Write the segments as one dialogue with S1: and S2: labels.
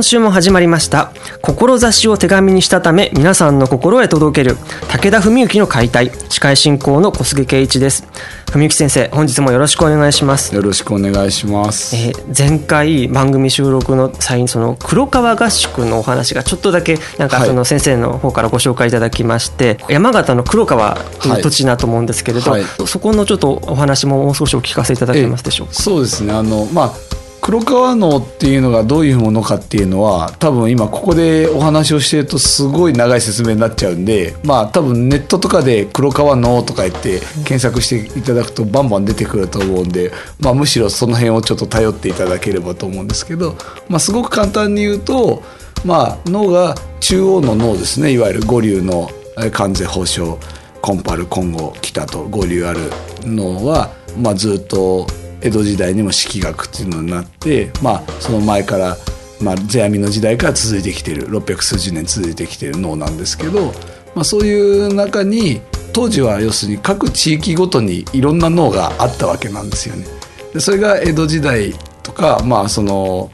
S1: 今週も始まりました。志を手紙にしたため皆さんの心へ届ける武田文幸の解体司会進行の小菅圭一です。文幸先生本日もよろしくお願いします。
S2: よろしくお願いします、
S1: えー前回番組収録の際にその黒川合宿のお話がちょっとだけなんか
S2: はい。
S1: その先生の方からご紹介いただきまして、山形の黒川という土地だと思うんですけれど、
S2: はい。
S1: そこのちょっとお話ももう少しお聞かせいただけますでしょうか、
S2: そうですね。あのまあ黒川能っていうのがどういうものかっていうのは多分今ここでお話をしてるとすごい長い説明になっちゃうんでまあ多分ネットとかで黒川能とか言って検索していただくとバンバン出てくると思うんで、まあ、むしろその辺をちょっと頼っていただければと思うんですけど、まあ、すごく簡単に言うと、まあ、脳が中央の脳ですね。いわゆる五流の関税宝生コンパル今後北と五流あるのは、まあ、ずっと江戸時代にも式学っていうのになって、まあ、その前から、まあ、世阿弥の時代から続いてきてる600数十年続いてきてる能なんですけど、まあ、そういう中に当時は要するに各地域ごとにいろんな能があったわけなんですよね。でそれが江戸時代とか、まあその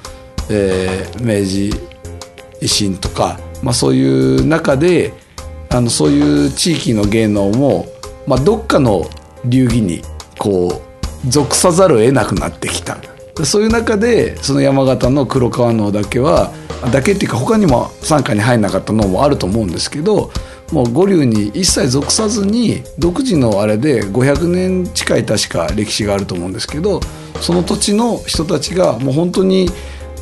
S2: えー明治維新とか、まあ、そういう中であのそういう地域の芸能も、まあ、どっかの流儀にこう属さざるを得なくなってきたそういう中でその山形の黒川能だけはだけっていうか他にも傘下に入んなかった能もあると思うんですけどもう五流に一切属さずに独自のあれで500年近い確か歴史があると思うんですけどその土地の人たちがもう本当に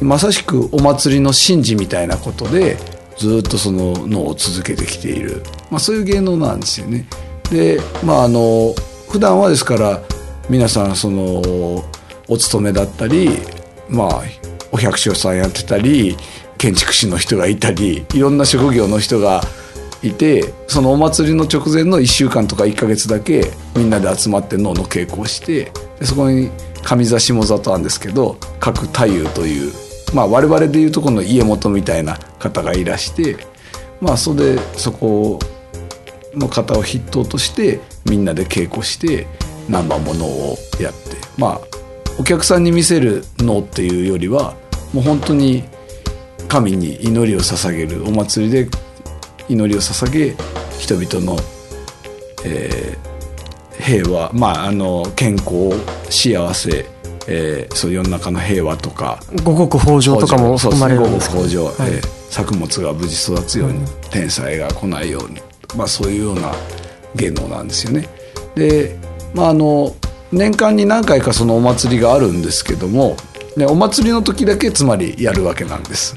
S2: まさしくお祭りの神事みたいなことでずっとその能を続けてきている、まあ、そういう芸能なんですよね。でまああの普段はですから皆さんそのお勤めだったりまあお百姓さんやってたり建築士の人がいたりいろんな職業の人がいてそのお祭りの直前の1週間とか1ヶ月だけみんなで集まって能の稽古をしてそこに上座下座とあるんですけど各太夫という、まあ、我々でいうとこの家元みたいな方がいらしてまあそれでそこの方を筆頭としてみんなで稽古して何番も能をやって。まあお客さんに見せる能っていうよりはもう本当に神に祈りを捧げるお祭りで祈りを捧げ人々の、えー平和まああの健康幸せ、えーそう世の中の平和とか
S1: 五穀豊穣とかも含まれるんですか？
S2: そうそう五穀豊穣、
S1: はい
S2: えー作物が無事育つように、天災が来ないように、まあ、そういうような芸能なんですよね。で、まあ、あの年間に何回かそのお祭りがあるんですけども、ね、お祭りの時だけつまりやるわけなんです。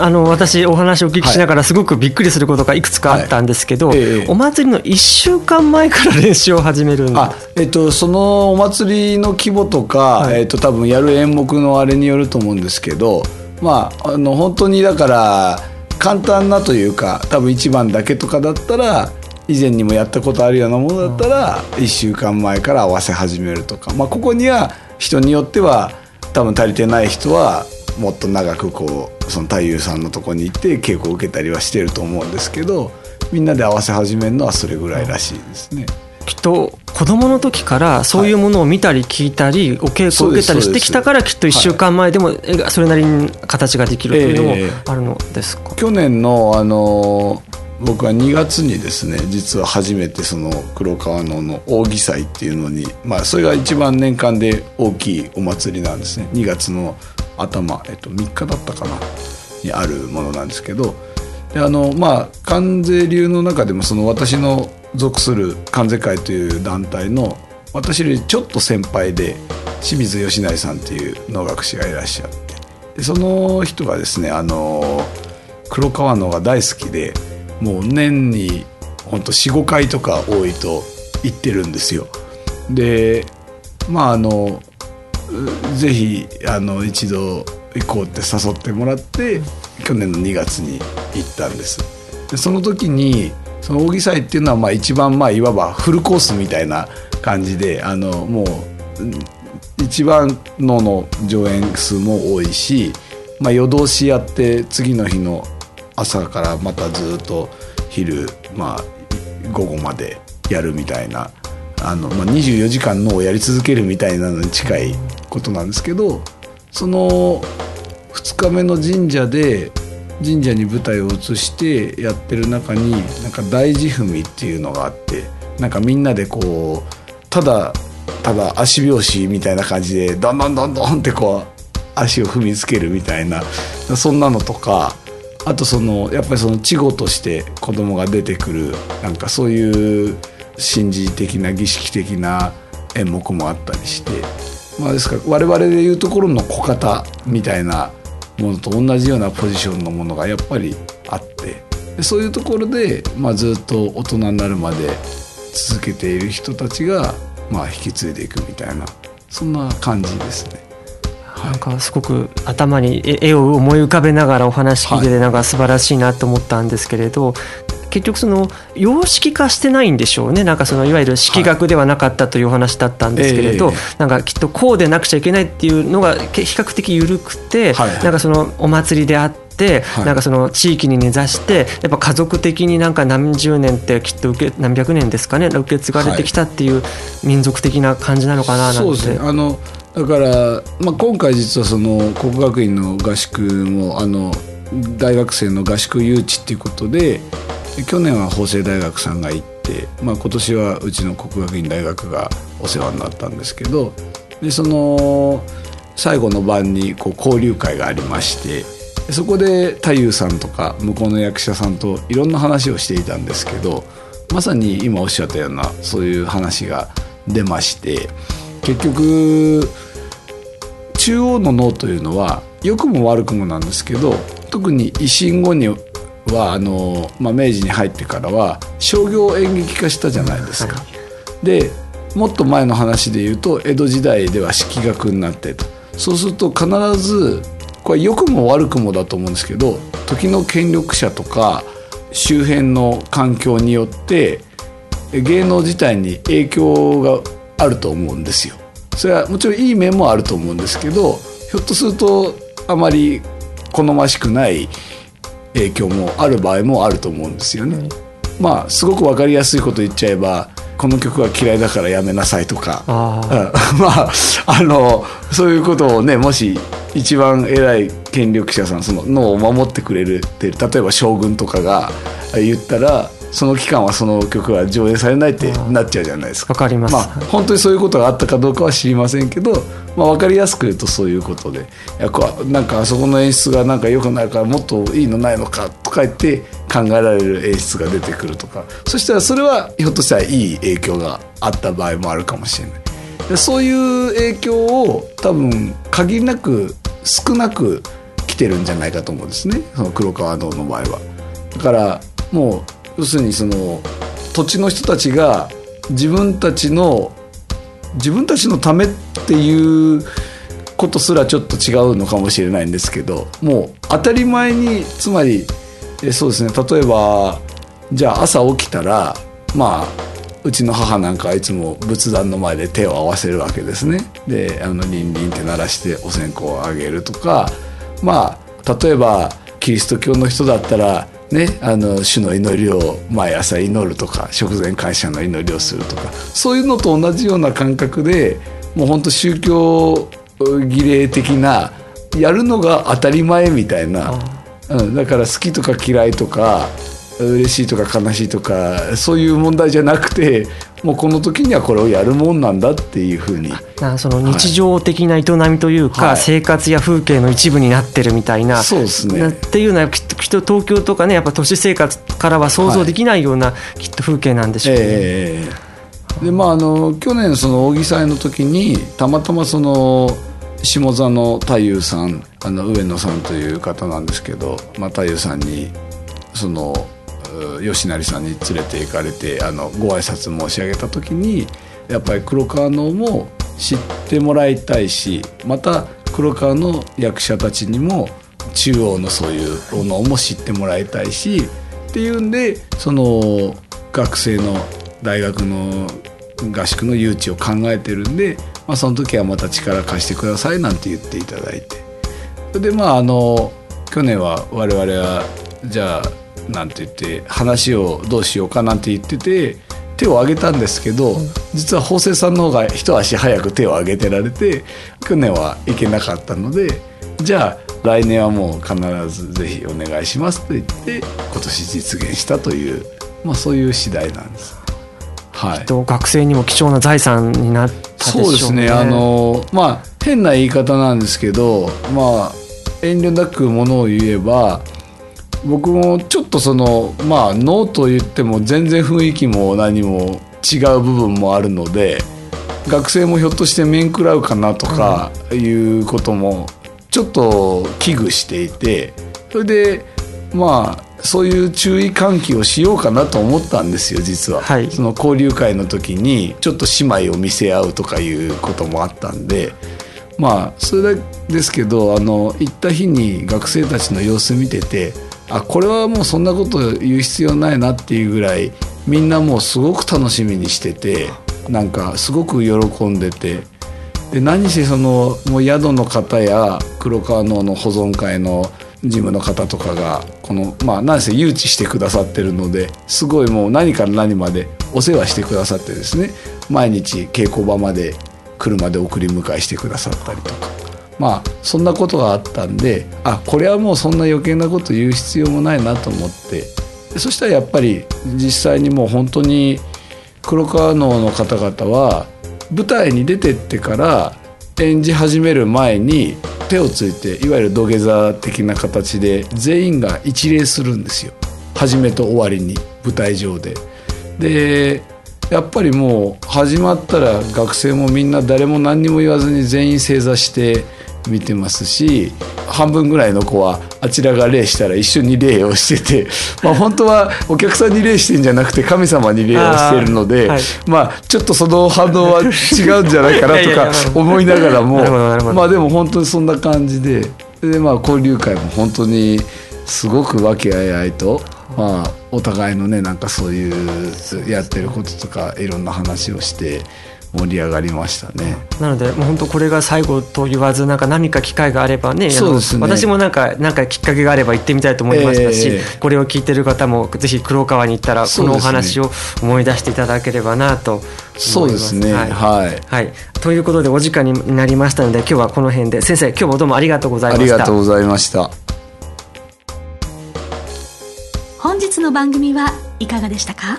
S1: あの私お話をお聞きしながらすごくびっくりすることがいくつかあったんですけど、
S2: はい。ええ
S1: お祭りの1週間前から練習を始めるんで
S2: あえっと、そのお祭りの規模とか、
S1: はい。
S2: えっと、多分やる演目のあれによると思うんですけど、まあ、あの本当にだから簡単なというか多分一番だけとかだったら以前にもやったことあるようなものだったら1週間前から合わせ始めるとか、まあ、ここには人によっては多分足りてない人はもっと長くこうその太夫さんのとこに行って稽古を受けたりはしてると思うんですけどみんなで合わせ始めるのはそれぐらいらしいですね。
S1: きっと子供の時からそういうものを見たり聞いたり、お稽古を受けたりしてきたからきっと1週間前でもえそれなりに形ができるというのも
S2: ええ。
S1: あるのですか、
S2: 去年のあの僕は2月にですね実は初めてその黒川能の扇祭っていうのにまあそれが一番年間で大きいお祭りなんですね。2月の頭、えっと、3日だったかなにあるものなんですけどであのまあ関税流の中でもその私の属する関税会という団体の私よりちょっと先輩で清水義成さんっていう能楽師がいらっしゃってでその人がですねあの黒川能が大好きでもう年にほんと45回とか多いと行ってるんですよ。でまああのぜひあの一度行こうって誘ってもらって去年の2月に行ったんですでその時にその扇祭っていうのはまあ一番まあいわばフルコースみたいな感じであのもう一番のの上演数も多いし、まあ、夜通しやって次の日の朝からまたずっと昼、まあ、午後までやるみたいなあの、まあ、24時間のをやり続けるみたいなのに近いことなんですけどその2日目の神社で神社に舞台を移してやってる中になんか大地踏みっていうのがあってなんかみんなでこうただただ足拍子みたいな感じでどんどんどんどんってこう足を踏みつけるみたいなそんなのとかあとそのやっぱりその稚語として子供が出てくるなんかそういう神事的な儀式的な演目もあったりして、まあ、ですから我々でいうところの小型みたいなものと同じようなポジションのものがやっぱりあってでそういうところで、まあ、ずっと大人になるまで続けている人たちが、まあ、引き継いでいくみたいなそんな感じですね。
S1: なんかすごく頭に絵を思い浮かべながらお話聞いててなんか素晴らしいなと思ったんですけれど、結局その様式化してないんでしょうね。なんかそのいわゆる式学ではなかったというお話だったんですけれど、なんかきっとこうでなくちゃいけないっていうのが比較的緩くて、はい。なんかそのお祭りであって。はい、なんかその地域に根ざしてやっぱ家族的になんか何十年ってきっと受け何百年ですかね受け継がれてきたっていう民族的な感じなのかななんて。そうですね。
S2: あのだから、まあ、今回実はその国学院の合宿もあの大学生の合宿誘致っていうことで去年は法政大学さんが行って、まあ、今年はうちの国学院大学がお世話になったんですけどでその最後の晩にこう交流会がありましてそこで太夫さんとか向こうの役者さんといろんな話をしていたんですけどまさに今おっしゃったようなそういう話が出まして結局中央の脳というのは良くも悪くもなんですけど特に維新後にはあの、まあ、明治に入ってからは商業演劇化したじゃないですか。はい、でもっと前の話で言うと江戸時代では式学になってとそうすると必ずこれ良くも悪くもだと思うんですけど時の権力者とか周辺の環境によって芸能自体に影響があると思うんですよ。それはもちろんいい面もあると思うんですけどひょっとするとあまり好ましくない影響もある場合もあると思うんですよね。まあすごく分かりやすいこと言っちゃえばこの曲は嫌いだからやめなさいとかあ、うん、まああのそういうことをねもし一番偉い権力者さんその脳を守ってくれるって例えば将軍とかが言ったらその期間はその曲は上映されないってなっちゃうじゃないですか。
S1: わかります。まあ
S2: 本当にそういうことがあったかどうかは知りませんけど、まあわかりやすく言うとそういうことで、いやこうなんかあそこの演出がなんか良くないからもっといいのないのかとか言って考えられる演出が出てくるとか、そしたらそれはひょっとしたらいい影響があった場合もあるかもしれない。でそういう影響を多分限りなく少なく来てるんじゃないかと思うんですね。その黒川堂の場合は。だからもう要するにその土地の人たちが自分たちの自分たちのためっていうことすらちょっと違うのかもしれないんですけどもう当たり前につまりえそうですね例えばじゃあ朝起きたらまあうちの母なんかはいつも仏壇の前で手を合わせるわけですね。であのリンリンって鳴らしてお線香をあげるとかまあ例えばキリスト教の人だったらね、あの主の祈りを毎朝祈るとか食前感謝の祈りをするとかそういうのと同じような感覚でもう本当宗教儀礼的なやるのが当たり前みたいな、うん、だから好きとか嫌いとか嬉しいとか悲しいとかそういう問題じゃなくてもうこの時にはこれをやるもんなんだっていうふうに。
S1: その日常的な営みというか、はい、生活や風景の一部になってるみたいな、
S2: そうですね。
S1: っていうのはきっときっと東京とかねやっぱ都市生活からは想像できないような、きっと風景なんでしょうね。えー
S2: でまああの去年その扇祭の時にたまたまその下座の太夫さんあの上野さんという方なんですけど、まあ、太夫さんにそのう吉成さんに連れて行かれてあのご挨拶申し上げた時にやっぱり黒川能も知ってもらいたいしまた黒川の役者たちにも中央のそういうお能も知ってもらいたいしっていうんでその学生の大学の合宿の誘致を考えてるんで、まあ、その時はまた力貸してくださいなんて言っていただいて。でまああの去年は我々はじゃあなんて言って話をどうしようかなんて言ってて手を挙げたんですけど、実は法政さんの方が一足早く手を挙げてられて去年は行けなかったのでじゃあ来年はもう必ずぜひお願いしますと言って今年実現したという、まあ、そういう次第なんです。はい、
S1: と学生にも貴重な財産になったでしょうね。
S2: そうですねあのまあ変な言い方なんですけどまあ遠慮なくものを言えば僕もちょっとそのまあノーと言っても全然雰囲気も何も違う部分もあるので学生もひょっとして面食らうかなとかいうこともちょっと危惧していてそれでまあそういう注意喚起をしようかなと思ったんですよ実は、
S1: はい。
S2: その交流会の時にちょっと姉妹を見せ合うとかいうこともあったんでまあそれですけどあの行った日に学生たちの様子見ててあこれはもうそんなこと言う必要ないなっていうぐらいみんなもうすごく楽しみにしててなんかすごく喜んでてで何せそのもう宿の方や黒川能の保存会の事務の方とかがこのまあ何せ誘致してくださってるのですごいもう何から何までお世話してくださってですね毎日稽古場まで車で送り迎えしてくださったりとか。まあそんなことがあったんであこれはもうそんな余計なこと言う必要もないなと思ってそしたらやっぱり実際にもう本当に黒川能の方々は舞台に出てってから演じ始める前に手をついていわゆる土下座的な形で全員が一礼するんですよ始めと終わりに舞台上で。でやっぱりもう始まったら学生もみんな誰も何にも言わずに全員正座して見てますし半分ぐらいの子はあちらが礼したら一緒に礼をしてて、まあ、本当はお客さんに礼してんじゃなくて神様に礼をしてるので、
S1: はい。
S2: まあちょっとその反応は違うんじゃないかなとか思いながらもまあでも本当にそんな感じでで、まあ、交流会も本当にすごく和気あいあいと、まあ、お互いのねなんかそういうやってることとかいろんな話をして盛り上がりましたね。
S1: なのでもう本当これが最後と言わずなんか何か機会があればねあの
S2: そうですね。
S1: 私もなんかなんかきっかけがあれば行ってみたいと思いましたし、
S2: ええ。
S1: これを聞いてる方もぜひ黒川に行ったらこのお話を思い出していただければなと思います。
S2: そうですね。
S1: はい。
S2: はい。
S1: はい、ということでお時間になりましたので今日はこの辺で。先生今日もどうもありがとうござい
S2: あ
S1: ました。
S2: りがとうございました。
S3: 本日の番組はいかがでしたか？